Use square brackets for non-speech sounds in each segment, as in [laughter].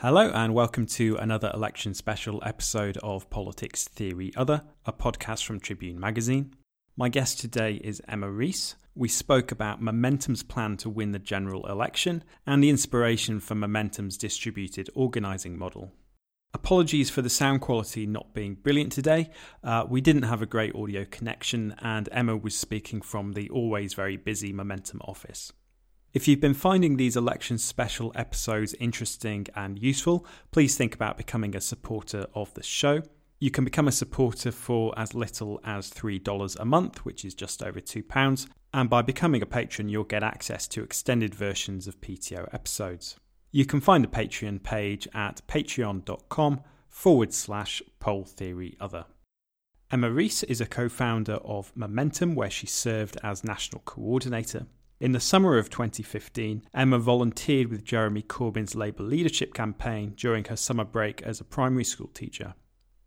Hello, and welcome to another election special episode of Politics Theory Other, a podcast from Tribune Magazine. My guest today is Emma Rees. We spoke about Momentum's plan to win the general election and the inspiration for Momentum's distributed organising model. Apologies for the sound quality not being brilliant today. Uh, we didn't have a great audio connection, and Emma was speaking from the always very busy Momentum office. If you've been finding these election special episodes interesting and useful, please think about becoming a supporter of the show. You can become a supporter for as little as $3 a month, which is just over £2. And by becoming a patron, you'll get access to extended versions of PTO episodes. You can find the Patreon page at patreon.com forward slash poll theory other. Emma Rees is a co founder of Momentum, where she served as national coordinator. In the summer of 2015, Emma volunteered with Jeremy Corbyn's Labour leadership campaign during her summer break as a primary school teacher.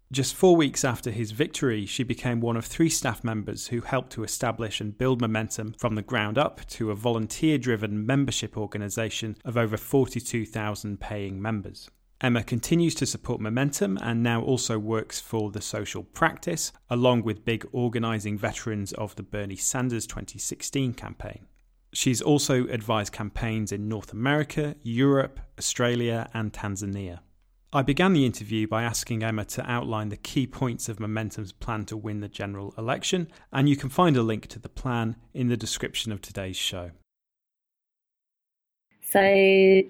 Just four weeks after his victory, she became one of three staff members who helped to establish and build momentum from the ground up to a volunteer driven membership organisation of over 42,000 paying members. Emma continues to support Momentum and now also works for the Social Practice, along with big organising veterans of the Bernie Sanders 2016 campaign. She's also advised campaigns in North America, Europe, Australia, and Tanzania. I began the interview by asking Emma to outline the key points of Momentum's plan to win the general election, and you can find a link to the plan in the description of today's show. So,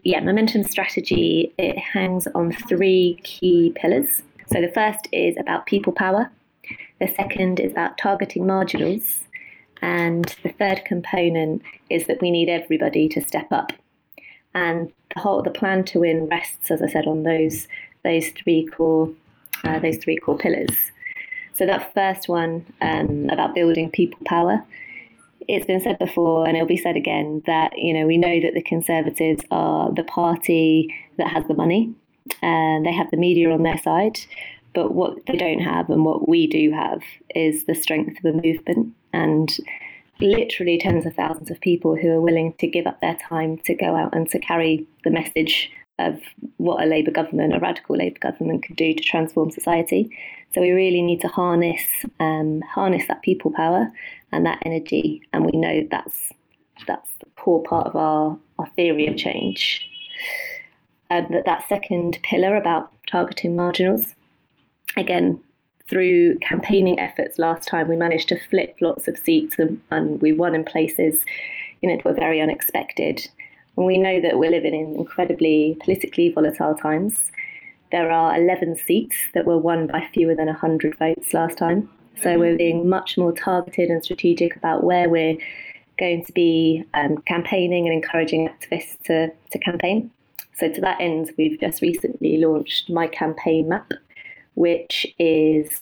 yeah, Momentum strategy it hangs on three key pillars. So, the first is about people power, the second is about targeting marginals, and the third component is that we need everybody to step up. And the whole the plan to win rests, as I said, on those those three core uh, those three core pillars. So that first one um, about building people power. It's been said before, and it'll be said again that you know we know that the Conservatives are the party that has the money, and they have the media on their side. But what they don't have, and what we do have, is the strength of the movement and literally tens of thousands of people who are willing to give up their time to go out and to carry the message of what a Labour government, a radical Labour government, could do to transform society. So we really need to harness um, harness that people power and that energy, and we know that's that's the core part of our, our theory of change. Um, that that second pillar about targeting marginals, again, through campaigning efforts last time, we managed to flip lots of seats and, and we won in places, you know, that were very unexpected. And we know that we're living in incredibly politically volatile times. There are 11 seats that were won by fewer than 100 votes last time. So mm-hmm. we're being much more targeted and strategic about where we're going to be um, campaigning and encouraging activists to, to campaign. So, to that end, we've just recently launched My Campaign Map, which is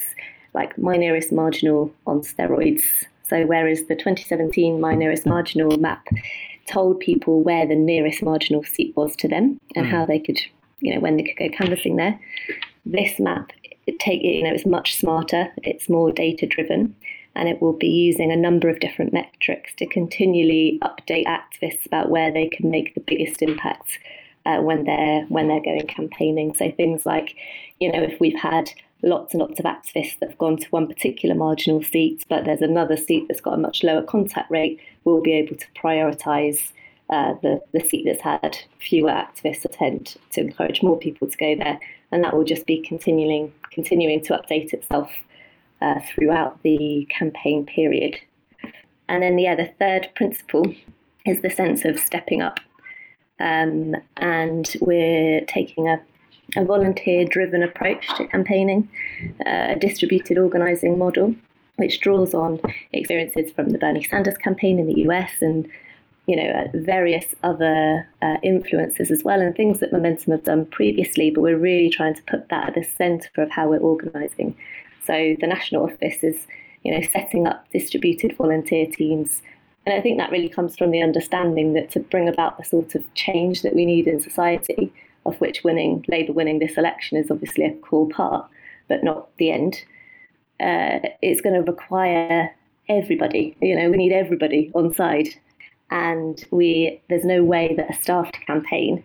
like my nearest marginal on steroids. So, whereas the 2017 My Nearest Marginal map told people where the nearest marginal seat was to them and mm. how they could, you know, when they could go canvassing there, this map it take you know it's much smarter, it's more data driven, and it will be using a number of different metrics to continually update activists about where they can make the biggest impact uh, when they're when they're going campaigning. So things like, you know, if we've had lots and lots of activists that have gone to one particular marginal seat, but there's another seat that's got a much lower contact rate, we'll be able to prioritise uh, the, the seat that's had fewer activists attend to encourage more people to go there. And that will just be continuing continuing to update itself uh, throughout the campaign period. And then, yeah, the third principle is the sense of stepping up. Um, and we're taking a, a volunteer driven approach to campaigning, uh, a distributed organising model, which draws on experiences from the Bernie Sanders campaign in the US and you know, uh, various other uh, influences as well, and things that Momentum have done previously, but we're really trying to put that at the centre of how we're organising. So the national office is, you know, setting up distributed volunteer teams and I think that really comes from the understanding that to bring about the sort of change that we need in society, of which winning Labour winning this election is obviously a core part, but not the end. Uh, it's going to require everybody. You know, we need everybody on side, and we there's no way that a staffed campaign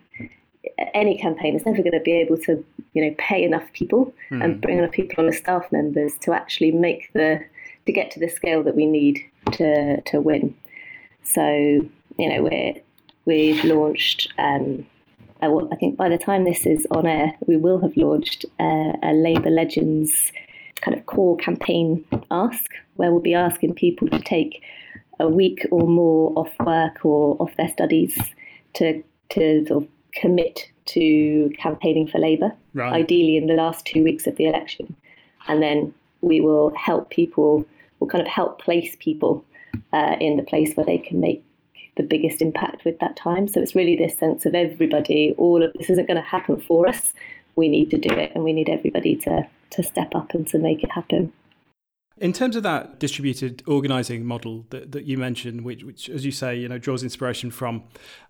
any campaign is never going to be able to, you know, pay enough people mm. and bring enough people on as staff members to actually make the to get to the scale that we need to to win. So you know we're we've launched. Um, I think by the time this is on air, we will have launched uh, a Labour Legends kind of core campaign ask, where we'll be asking people to take a week or more off work or off their studies to to sort of commit to campaigning for Labour, right. ideally in the last two weeks of the election. And then we will help people, we'll kind of help place people uh, in the place where they can make the biggest impact with that time. So it's really this sense of everybody, all of this isn't going to happen for us. We need to do it and we need everybody to, to step up and to make it happen. In terms of that distributed organising model that, that you mentioned, which, which, as you say, you know, draws inspiration from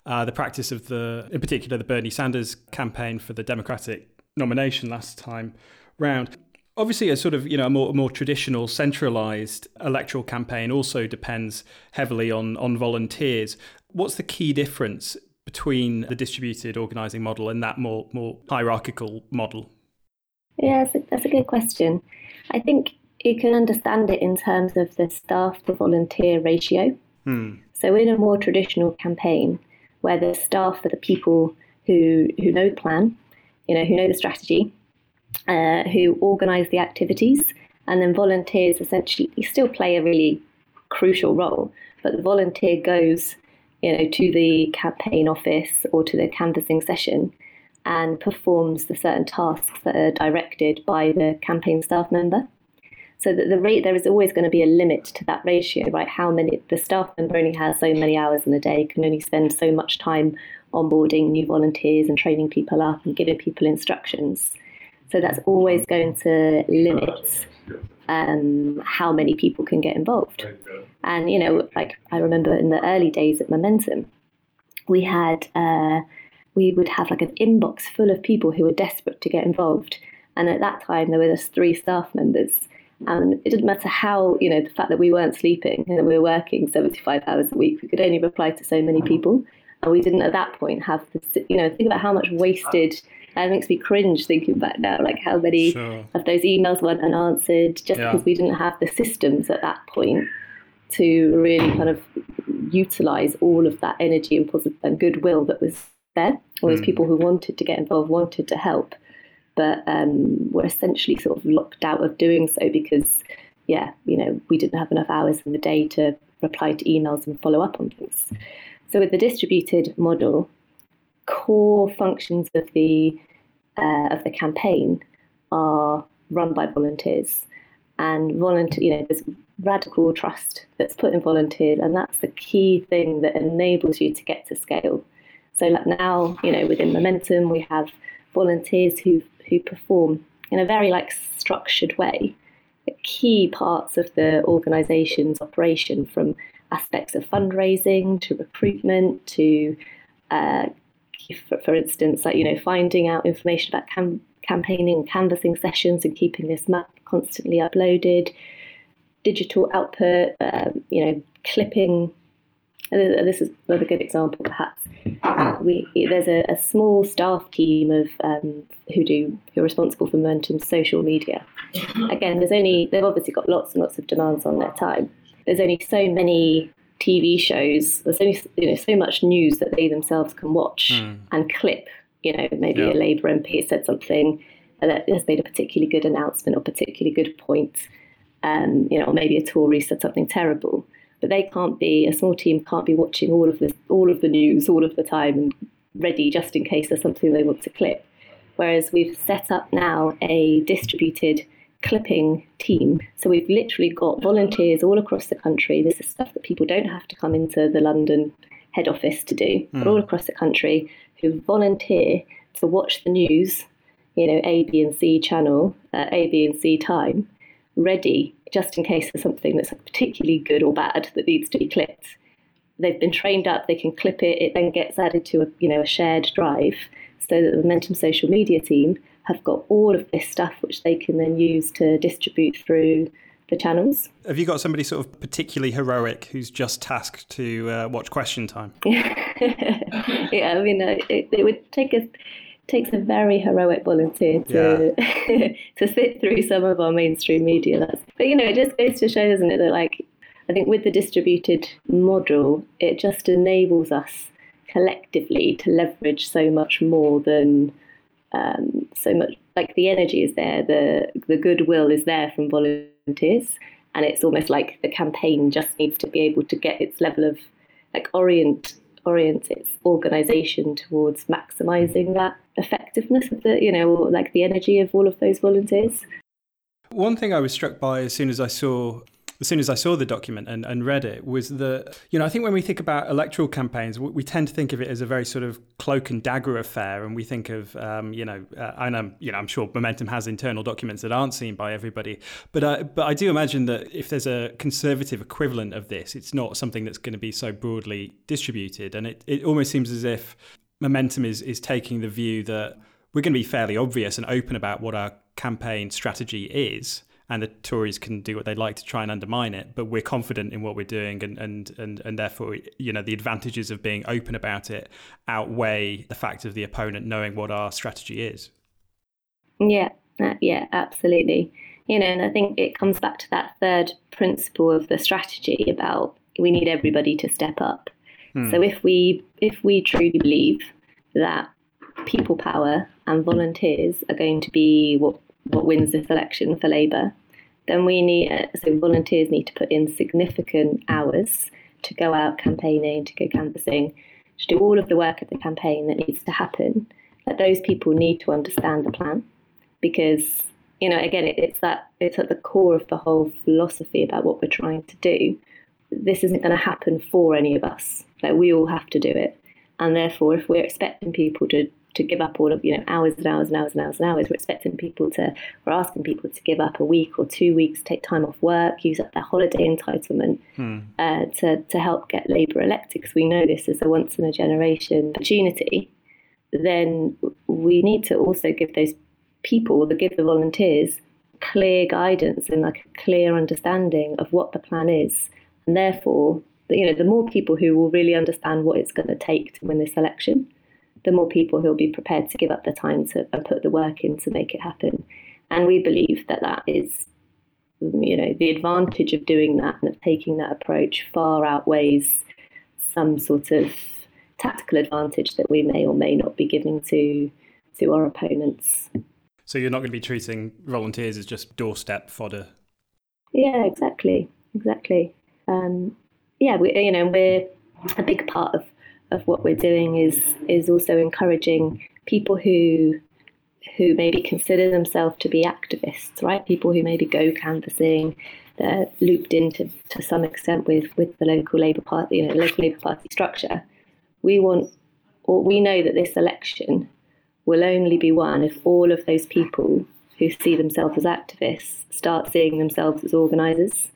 uh, the practice of the, in particular, the Bernie Sanders campaign for the Democratic nomination last time round. Obviously, a sort of you know a more, more traditional, centralised electoral campaign also depends heavily on on volunteers. What's the key difference between the distributed organising model and that more more hierarchical model? Yeah, that's a, that's a good question. I think you can understand it in terms of the staff to volunteer ratio. Hmm. So in a more traditional campaign, where the staff are the people who who know the plan, you know, who know the strategy, uh, who organise the activities, and then volunteers essentially still play a really crucial role. But the volunteer goes, you know, to the campaign office or to the canvassing session and performs the certain tasks that are directed by the campaign staff member. So that the rate there is always going to be a limit to that ratio, right? How many the staff member only has so many hours in a day, can only spend so much time onboarding new volunteers and training people up and giving people instructions. So that's always going to limit um, how many people can get involved. And you know, like I remember in the early days at Momentum, we had uh, we would have like an inbox full of people who were desperate to get involved. And at that time, there were just three staff members. And it didn't matter how, you know, the fact that we weren't sleeping and that we were working 75 hours a week, we could only reply to so many people. And we didn't at that point have the, you know, think about how much wasted, and it makes me cringe thinking back now, like how many sure. of those emails weren't unanswered just yeah. because we didn't have the systems at that point to really kind of utilize all of that energy and, positive, and goodwill that was there. All those mm. people who wanted to get involved, wanted to help but um, were essentially sort of locked out of doing so because, yeah, you know, we didn't have enough hours in the day to reply to emails and follow up on things. So with the distributed model, core functions of the uh, of the campaign are run by volunteers, and volunteer, you know, there's radical trust that's put in volunteers, and that's the key thing that enables you to get to scale. So like now, you know, within Momentum, we have volunteers who who perform in a very like structured way key parts of the organisation's operation, from aspects of fundraising to recruitment to, uh, for, for, instance, like you know, finding out information about cam- campaigning, canvassing sessions, and keeping this map constantly uploaded. Digital output, um, you know, clipping this is another good example, perhaps. We there's a, a small staff team of um, who do who are responsible for Momentum's social media. Again, there's only they've obviously got lots and lots of demands on their time. There's only so many TV shows. There's only you know so much news that they themselves can watch mm. and clip. You know, maybe yeah. a Labour MP said something that has made a particularly good announcement or particularly good point. Um, you know, or maybe a Tory said something terrible but they can't be a small team can't be watching all of this all of the news all of the time and ready just in case there's something they want to clip whereas we've set up now a distributed clipping team. So we've literally got volunteers all across the country. This is stuff that people don't have to come into the london head office to do. Mm. but all across the country who volunteer to watch the news you know a b and c channel uh, a b and c time ready just in case there's something that's particularly good or bad that needs to be clipped. They've been trained up, they can clip it, it then gets added to a, you know, a shared drive so that the Momentum social media team have got all of this stuff which they can then use to distribute through the channels. Have you got somebody sort of particularly heroic who's just tasked to uh, watch Question Time? [laughs] yeah, I mean, uh, it, it would take a takes a very heroic volunteer to yeah. [laughs] to sit through some of our mainstream media. That's, but you know, it just goes to show, doesn't it, that like I think with the distributed model, it just enables us collectively to leverage so much more than um, so much. Like the energy is there, the the goodwill is there from volunteers, and it's almost like the campaign just needs to be able to get its level of like orient orient its organization towards maximizing that effectiveness of the you know like the energy of all of those volunteers one thing I was struck by as soon as I saw as soon as I saw the document and, and read it was that, you know, I think when we think about electoral campaigns, we tend to think of it as a very sort of cloak and dagger affair. And we think of, um, you know, uh, and I'm, you know, I'm sure Momentum has internal documents that aren't seen by everybody. But, uh, but I do imagine that if there's a conservative equivalent of this, it's not something that's going to be so broadly distributed. And it, it almost seems as if Momentum is, is taking the view that we're going to be fairly obvious and open about what our campaign strategy is and the Tories can do what they like to try and undermine it. But we're confident in what we're doing, and and and and therefore, you know, the advantages of being open about it outweigh the fact of the opponent knowing what our strategy is. Yeah, uh, yeah, absolutely. You know, and I think it comes back to that third principle of the strategy about we need everybody to step up. Hmm. So if we if we truly believe that people power and volunteers are going to be what what wins this election for Labour, then we need uh, so volunteers need to put in significant hours to go out campaigning, to go canvassing, to do all of the work of the campaign that needs to happen. That those people need to understand the plan, because you know again it, it's that it's at the core of the whole philosophy about what we're trying to do. This isn't going to happen for any of us. Like we all have to do it, and therefore, if we're expecting people to to give up all of you know hours and hours and hours and hours and hours. We're expecting people to, we're asking people to give up a week or two weeks, take time off work, use up their holiday entitlement hmm. uh, to to help get Labour elected because we know this is a once in a generation opportunity. Then we need to also give those people, the give the volunteers, clear guidance and like a clear understanding of what the plan is, and therefore. You know, the more people who will really understand what it's going to take to win this election, the more people who'll be prepared to give up the time to and put the work in to make it happen. And we believe that that is, you know, the advantage of doing that and of taking that approach far outweighs some sort of tactical advantage that we may or may not be giving to to our opponents. So you're not going to be treating volunteers as just doorstep fodder. Yeah, exactly, exactly. Um, yeah, we, you know, we're a big part of of what we're doing is is also encouraging people who who maybe consider themselves to be activists, right? People who maybe go canvassing, they're looped into to some extent with with the local Labour Party, you know, local Labour Party structure. We want, or we know that this election will only be won if all of those people who see themselves as activists start seeing themselves as organisers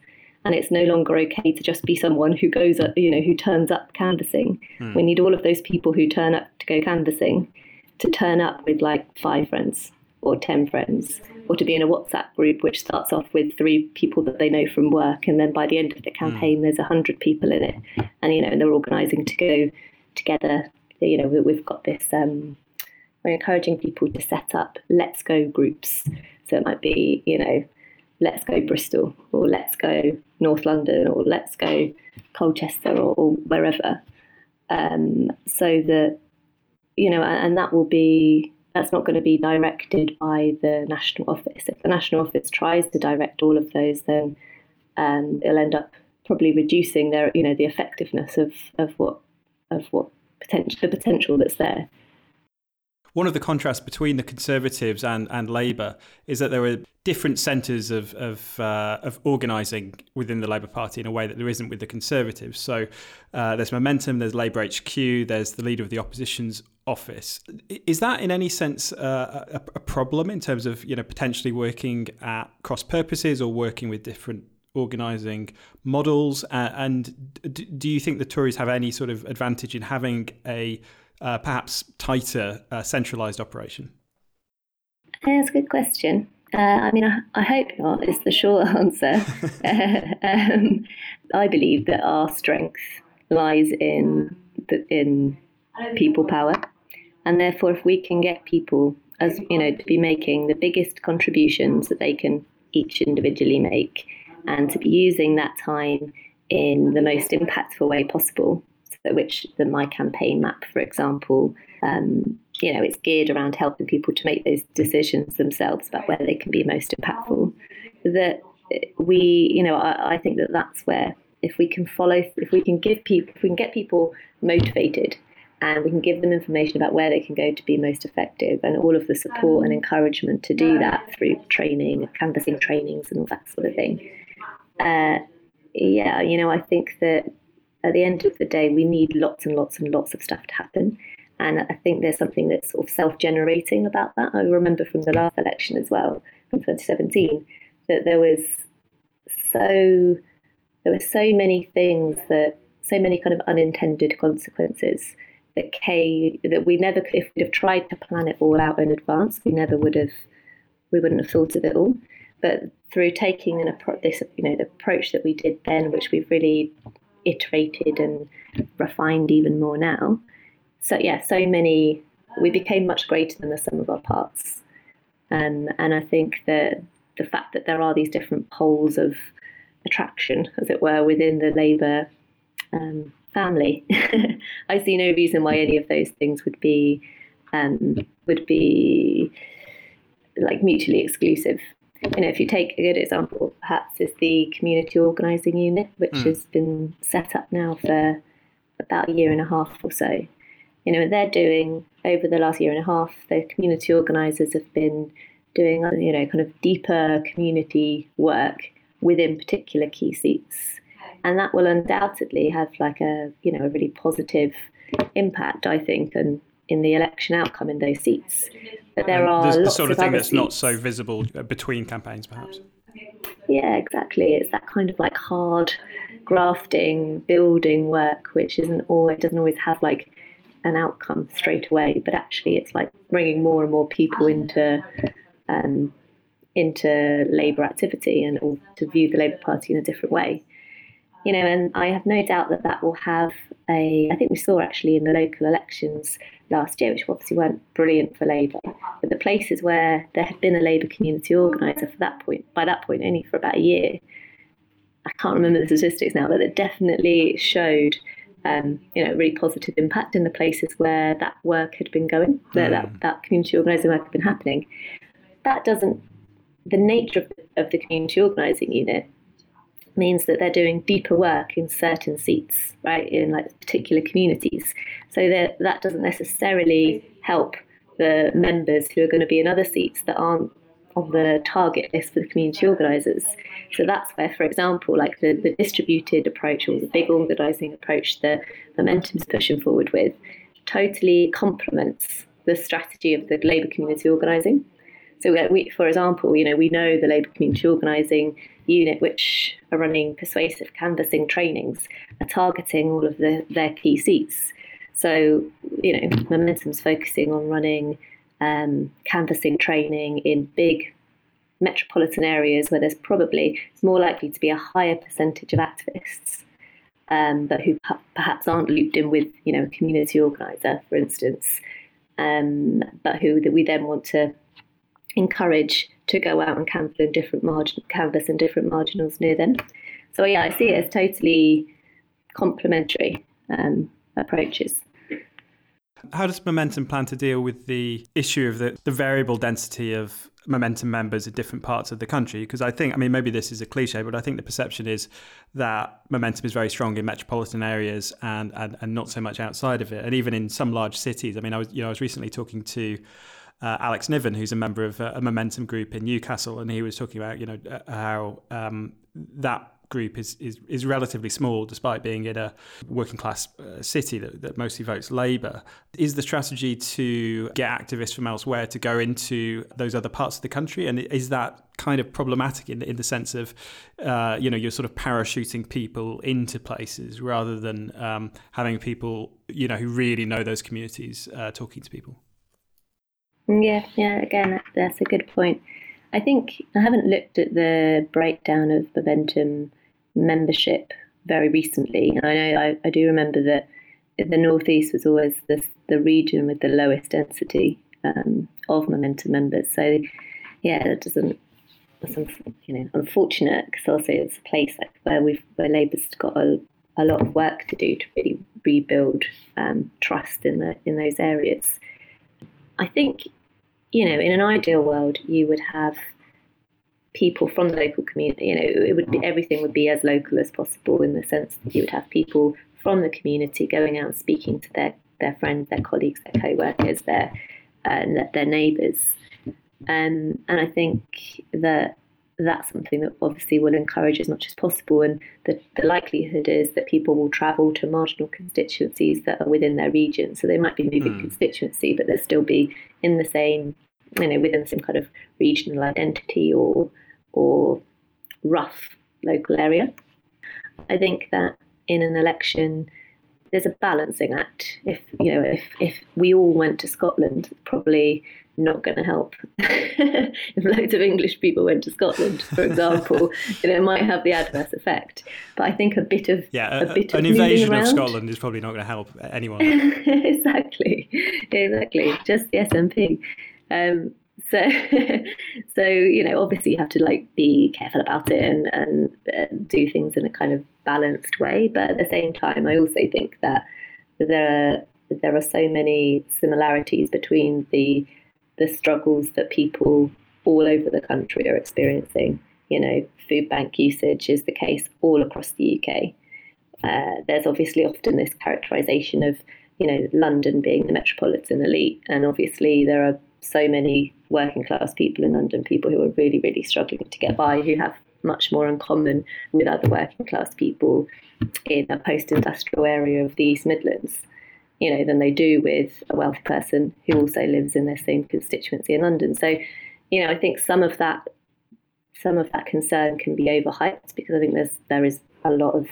and it's no longer okay to just be someone who goes up, you know, who turns up canvassing. Hmm. We need all of those people who turn up to go canvassing to turn up with like five friends or 10 friends or to be in a WhatsApp group which starts off with three people that they know from work and then by the end of the campaign mm. there's 100 people in it and you know and they're organizing to go together you know we've got this um, we're encouraging people to set up let's go groups so it might be you know let's go Bristol or let's go North London or let's go Colchester or, or wherever. Um, so that, you know, and, that will be, that's not going to be directed by the national office. If the national office tries to direct all of those, then um, it'll end up probably reducing their, you know, the effectiveness of, of what, of what potential, the potential that's there one of the contrasts between the Conservatives and, and Labour is that there are different centres of of, uh, of organising within the Labour Party in a way that there isn't with the Conservatives. So uh, there's Momentum, there's Labour HQ, there's the leader of the opposition's office. Is that in any sense uh, a, a problem in terms of you know potentially working at cross purposes or working with different organising models? Uh, and do you think the Tories have any sort of advantage in having a uh, perhaps tighter uh, centralised operation? That's a good question. Uh, I mean, I, I, hope not, is the short [laughs] answer. [laughs] um, I believe that our strength lies in, the, in people power. And therefore, if we can get people, as you know, to be making the biggest contributions that they can each individually make, and to be using that time in the most impactful way possible, which the My Campaign map, for example, um, you know, it's geared around helping people to make those decisions themselves about where they can be most impactful. That we, you know, I, I think that that's where if we can follow, if we can give people, if we can get people motivated and we can give them information about where they can go to be most effective and all of the support and encouragement to do that through training, canvassing trainings and all that sort of thing. Uh, yeah, you know, I think that at the end of the day, we need lots and lots and lots of stuff to happen. And I think there's something that's sort of self generating about that. I remember from the last election as well, from 2017, that there was so there were so many things that so many kind of unintended consequences that came that we never if we'd have tried to plan it all out in advance, we never would have we wouldn't have thought of it all. But through taking an approach, this you know the approach that we did then, which we've really iterated and refined even more now, so yeah, so many. We became much greater than the sum of our parts, um, and I think that the fact that there are these different poles of attraction, as it were, within the Labour um, family, [laughs] I see no reason why any of those things would be um, would be like mutually exclusive. You know, if you take a good example, perhaps is the community organising unit, which mm. has been set up now for about a year and a half or so you know, they're doing over the last year and a half, the community organisers have been doing, you know, kind of deeper community work within particular key seats. And that will undoubtedly have like a, you know, a really positive impact, I think, and in the election outcome in those seats. But there are the, the sort of, of thing that's seats. not so visible between campaigns, perhaps. Yeah, exactly. It's that kind of like hard grafting, building work, which isn't always doesn't always have like an outcome straight away, but actually it's like bringing more and more people into um, into Labour activity and or to view the Labour Party in a different way. You know, and I have no doubt that that will have a. I think we saw actually in the local elections last year, which obviously weren't brilliant for Labour, but the places where there had been a Labour community organiser for that point, by that point only for about a year, I can't remember the statistics now, but it definitely showed um, you know, really positive impact in the places where that work had been going, where mm. that, that community organising work had been happening. That doesn't, the nature of, of the community organising unit means that they're doing deeper work in certain seats, right, in like particular communities. So that that doesn't necessarily help the members who are going to be in other seats that aren't on the target list for the community organisers. So that's where, for example, like the, the distributed approach or the big organising approach that Momentum's pushing forward with totally complements the strategy of the Labour community organising. So, we, for example, you know, we know the Labour community organising unit, which are running persuasive canvassing trainings, are targeting all of the, their key seats. So, you know, Momentum's focusing on running um, canvassing training in big metropolitan areas where there's probably it's more likely to be a higher percentage of activists, um, but who perhaps aren't looped in with you know a community organizer, for instance, um, but who that we then want to encourage to go out and canvass in different margin canvass in different marginals near them. So yeah, I see it as totally complementary um, approaches. How does Momentum plan to deal with the issue of the, the variable density of Momentum members in different parts of the country? Because I think, I mean, maybe this is a cliche, but I think the perception is that Momentum is very strong in metropolitan areas and, and, and not so much outside of it. And even in some large cities. I mean, I was, you know, I was recently talking to uh, Alex Niven, who's a member of a, a, Momentum group in Newcastle, and he was talking about, you know, uh, how um, that group is, is, is relatively small despite being in a working class uh, city that, that mostly votes Labour. Is the strategy to get activists from elsewhere to go into those other parts of the country? And is that kind of problematic in, in the sense of, uh, you know, you're sort of parachuting people into places rather than um, having people, you know, who really know those communities uh, talking to people? Yeah, yeah, again, that's a good point. I think I haven't looked at the breakdown of Momentum membership very recently. I know I, I do remember that the Northeast was always the, the region with the lowest density um, of Momentum members. So, yeah, that doesn't. You know unfortunate because also it's a place like where we've where Labour's got a, a lot of work to do to really rebuild um, trust in the in those areas. I think you know in an ideal world you would have people from the local community. You know, it would be everything would be as local as possible in the sense that you would have people from the community going out and speaking to their their friends, their colleagues, their co-workers, their uh, their neighbours. Um, and I think that that's something that obviously will encourage as much as possible. And the, the likelihood is that people will travel to marginal constituencies that are within their region. So they might be moving mm. constituency, but they'll still be in the same, you know, within some kind of regional identity or or rough local area. I think that in an election, there's a balancing act. If you know, if if we all went to Scotland, probably not going to help. [laughs] if loads of English people went to Scotland, for example, [laughs] you know, it might have the adverse effect. But I think a bit of yeah, a, a bit an of invasion of Scotland is probably not going to help anyone. [laughs] exactly, exactly. Just the SNP. Um, so so you know obviously you have to like be careful about it and and uh, do things in a kind of balanced way but at the same time i also think that there are there are so many similarities between the the struggles that people all over the country are experiencing. You know food bank usage is the case all across the uk uh, there's obviously often this characterization of you know london being the metropolitan elite and obviously there are so many working class people in London, people who are really, really struggling to get by, who have much more in common with other working class people in a post industrial area of the East Midlands, you know, than they do with a wealthy person who also lives in their same constituency in London. So, you know, I think some of that some of that concern can be overhyped because I think there's there is a lot of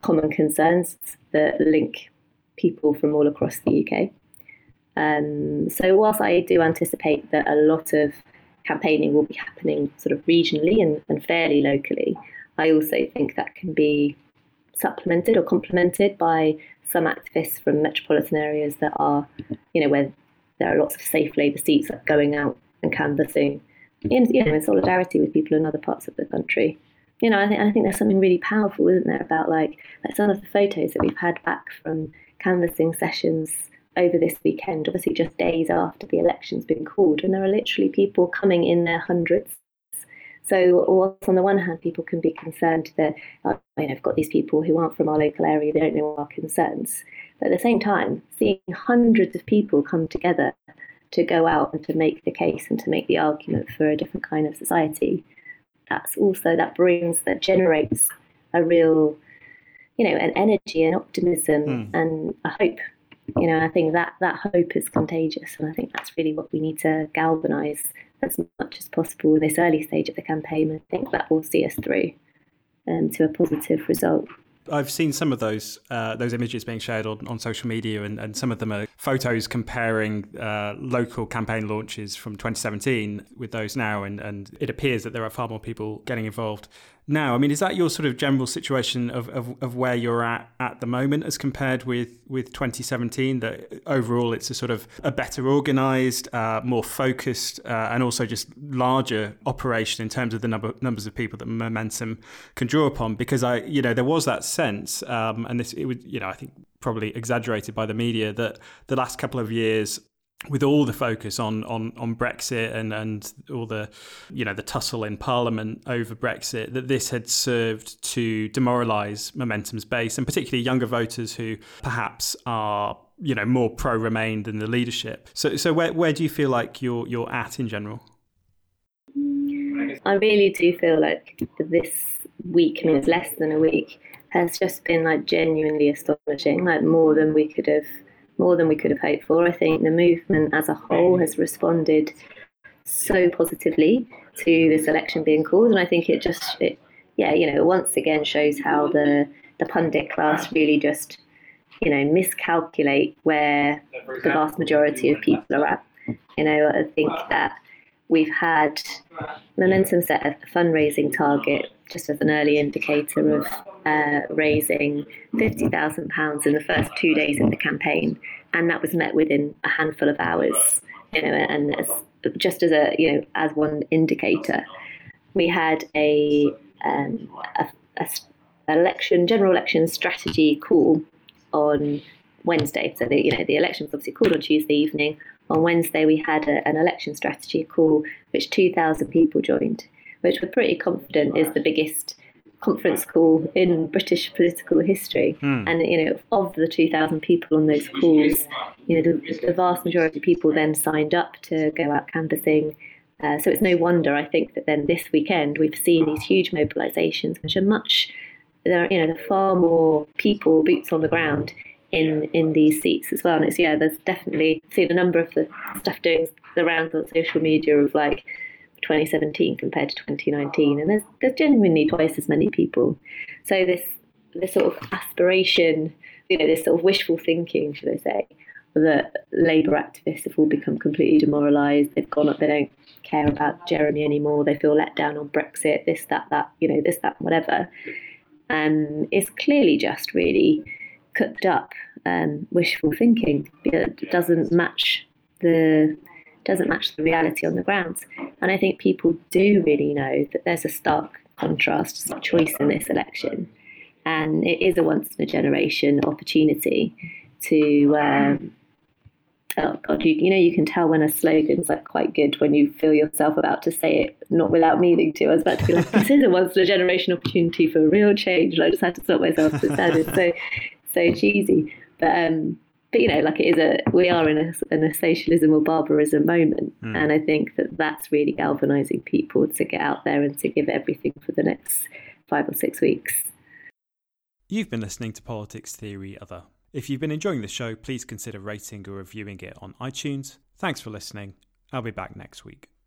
common concerns that link people from all across the UK. Um, so, whilst I do anticipate that a lot of campaigning will be happening sort of regionally and, and fairly locally, I also think that can be supplemented or complemented by some activists from metropolitan areas that are, you know, where there are lots of safe Labour seats going out and canvassing in, you know, in solidarity with people in other parts of the country. You know, I think I think there's something really powerful, isn't there, about like, like some of the photos that we've had back from canvassing sessions over this weekend, obviously just days after the election's been called, and there are literally people coming in their hundreds. So, whilst on the one hand, people can be concerned that uh, you know, I've got these people who aren't from our local area, they don't know our concerns. But at the same time, seeing hundreds of people come together to go out and to make the case and to make the argument for a different kind of society, that's also that brings that generates a real, you know, an energy and optimism mm. and a hope you know, I think that that hope is contagious, and I think that's really what we need to galvanise as much as possible in this early stage of the campaign. I think that will see us through um, to a positive result. I've seen some of those uh, those images being shared on, on social media, and, and some of them are photos comparing uh, local campaign launches from 2017 with those now, and, and it appears that there are far more people getting involved now. I mean, is that your sort of general situation of, of, of where you're at at the moment as compared with, with 2017? That overall it's a sort of a better organised, uh, more focused, uh, and also just larger operation in terms of the number numbers of people that Momentum can draw upon. Because I, you know, there was that sense, um, and this it would, you know, I think probably exaggerated by the media that the last couple of years with all the focus on, on, on Brexit and, and all the you know the tussle in Parliament over Brexit, that this had served to demoralise Momentum's base and particularly younger voters who perhaps are you know more pro Remain than the leadership. So so where where do you feel like you're you're at in general? I really do feel like this week, I mean it's less than a week, has just been like genuinely astonishing, like more than we could have more than we could have hoped for. I think the movement as a whole has responded so positively to this election being called, and I think it just, it, yeah, you know, once again shows how the the pundit class really just, you know, miscalculate where the vast majority of people are at. You know, I think that we've had Momentum set a fundraising target just as an early indicator of uh, raising £50,000 in the first two days of the campaign. And that was met within a handful of hours, you know, and as, just as a, you know, as one indicator. We had a, um, a, a election, general election strategy call on Wednesday. So the you know the election was obviously called on Tuesday evening. On Wednesday we had a, an election strategy call, which 2,000 people joined, which we're pretty confident is the biggest conference call in British political history. Mm. And you know, of the 2,000 people on those calls, you know, the, the, vast majority of people then signed up to go out canvassing. Uh, so it's no wonder, I think, that then this weekend we've seen these huge mobilisations, which are much, there are, you know, there are far more people, boots on the ground in in these seats as well. And it's yeah, there's definitely seen a number of the stuff doing the rounds on social media of like 2017 compared to 2019, and there's there's genuinely twice as many people. So this this sort of aspiration, you know, this sort of wishful thinking, should I say, that Labour activists have all become completely demoralised. They've gone up. They don't care about Jeremy anymore. They feel let down on Brexit. This, that, that. You know, this, that, whatever. Um, is clearly just really cooked up um, wishful thinking. It doesn't match the doesn't match the reality on the ground. And I think people do really know that there's a stark contrast choice in this election, and it is a once in a generation opportunity to. Um, oh god, you, you know you can tell when a slogan's like quite good when you feel yourself about to say it, not without meaning to. I was about to be like, this is a once in a generation opportunity for real change. And I just had to stop myself to say it. So so cheesy. But um, but you know, like it is a we are in a, in a socialism or barbarism moment, mm. and I think that that's really galvanising people to get out there and to give everything for the next five or six weeks. You've been listening to Politics Theory Other. If you've been enjoying the show, please consider rating or reviewing it on iTunes. Thanks for listening. I'll be back next week.